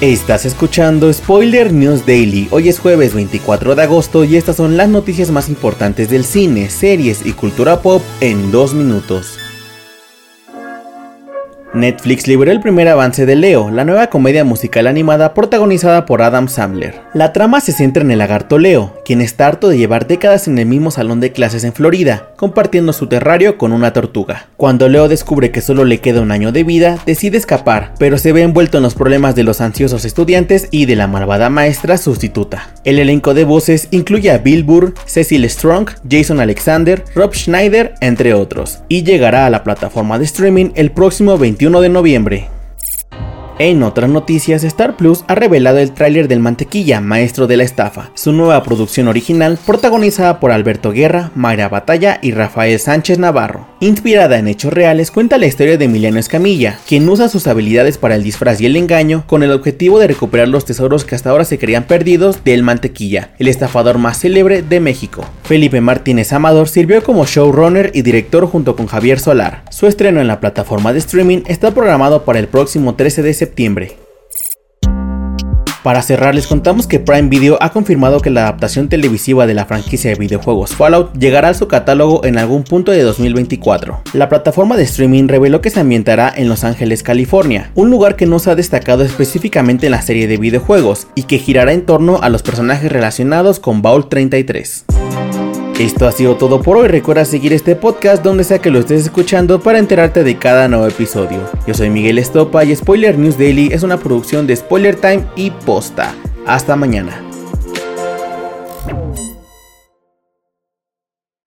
Estás escuchando Spoiler News Daily. Hoy es jueves 24 de agosto y estas son las noticias más importantes del cine, series y cultura pop en dos minutos. Netflix liberó el primer avance de Leo, la nueva comedia musical animada protagonizada por Adam Sandler. La trama se centra en el lagarto Leo, quien está harto de llevar décadas en el mismo salón de clases en Florida, compartiendo su terrario con una tortuga. Cuando Leo descubre que solo le queda un año de vida, decide escapar, pero se ve envuelto en los problemas de los ansiosos estudiantes y de la malvada maestra sustituta. El elenco de voces incluye a Bill Burr, Cecil Strong, Jason Alexander, Rob Schneider, entre otros, y llegará a la plataforma de streaming el próximo 20 21 de noviembre. En otras noticias, Star Plus ha revelado el tráiler del Mantequilla, Maestro de la Estafa, su nueva producción original protagonizada por Alberto Guerra, Mayra Batalla y Rafael Sánchez Navarro. Inspirada en hechos reales, cuenta la historia de Emiliano Escamilla, quien usa sus habilidades para el disfraz y el engaño con el objetivo de recuperar los tesoros que hasta ahora se creían perdidos del Mantequilla, el estafador más célebre de México. Felipe Martínez Amador sirvió como showrunner y director junto con Javier Solar. Su estreno en la plataforma de streaming está programado para el próximo 13 de septiembre para cerrar, les contamos que Prime Video ha confirmado que la adaptación televisiva de la franquicia de videojuegos Fallout llegará a su catálogo en algún punto de 2024. La plataforma de streaming reveló que se ambientará en Los Ángeles, California, un lugar que no se ha destacado específicamente en la serie de videojuegos y que girará en torno a los personajes relacionados con Vault 33. Esto ha sido todo por hoy. Recuerda seguir este podcast donde sea que lo estés escuchando para enterarte de cada nuevo episodio. Yo soy Miguel Estopa y Spoiler News Daily es una producción de Spoiler Time y Posta. Hasta mañana.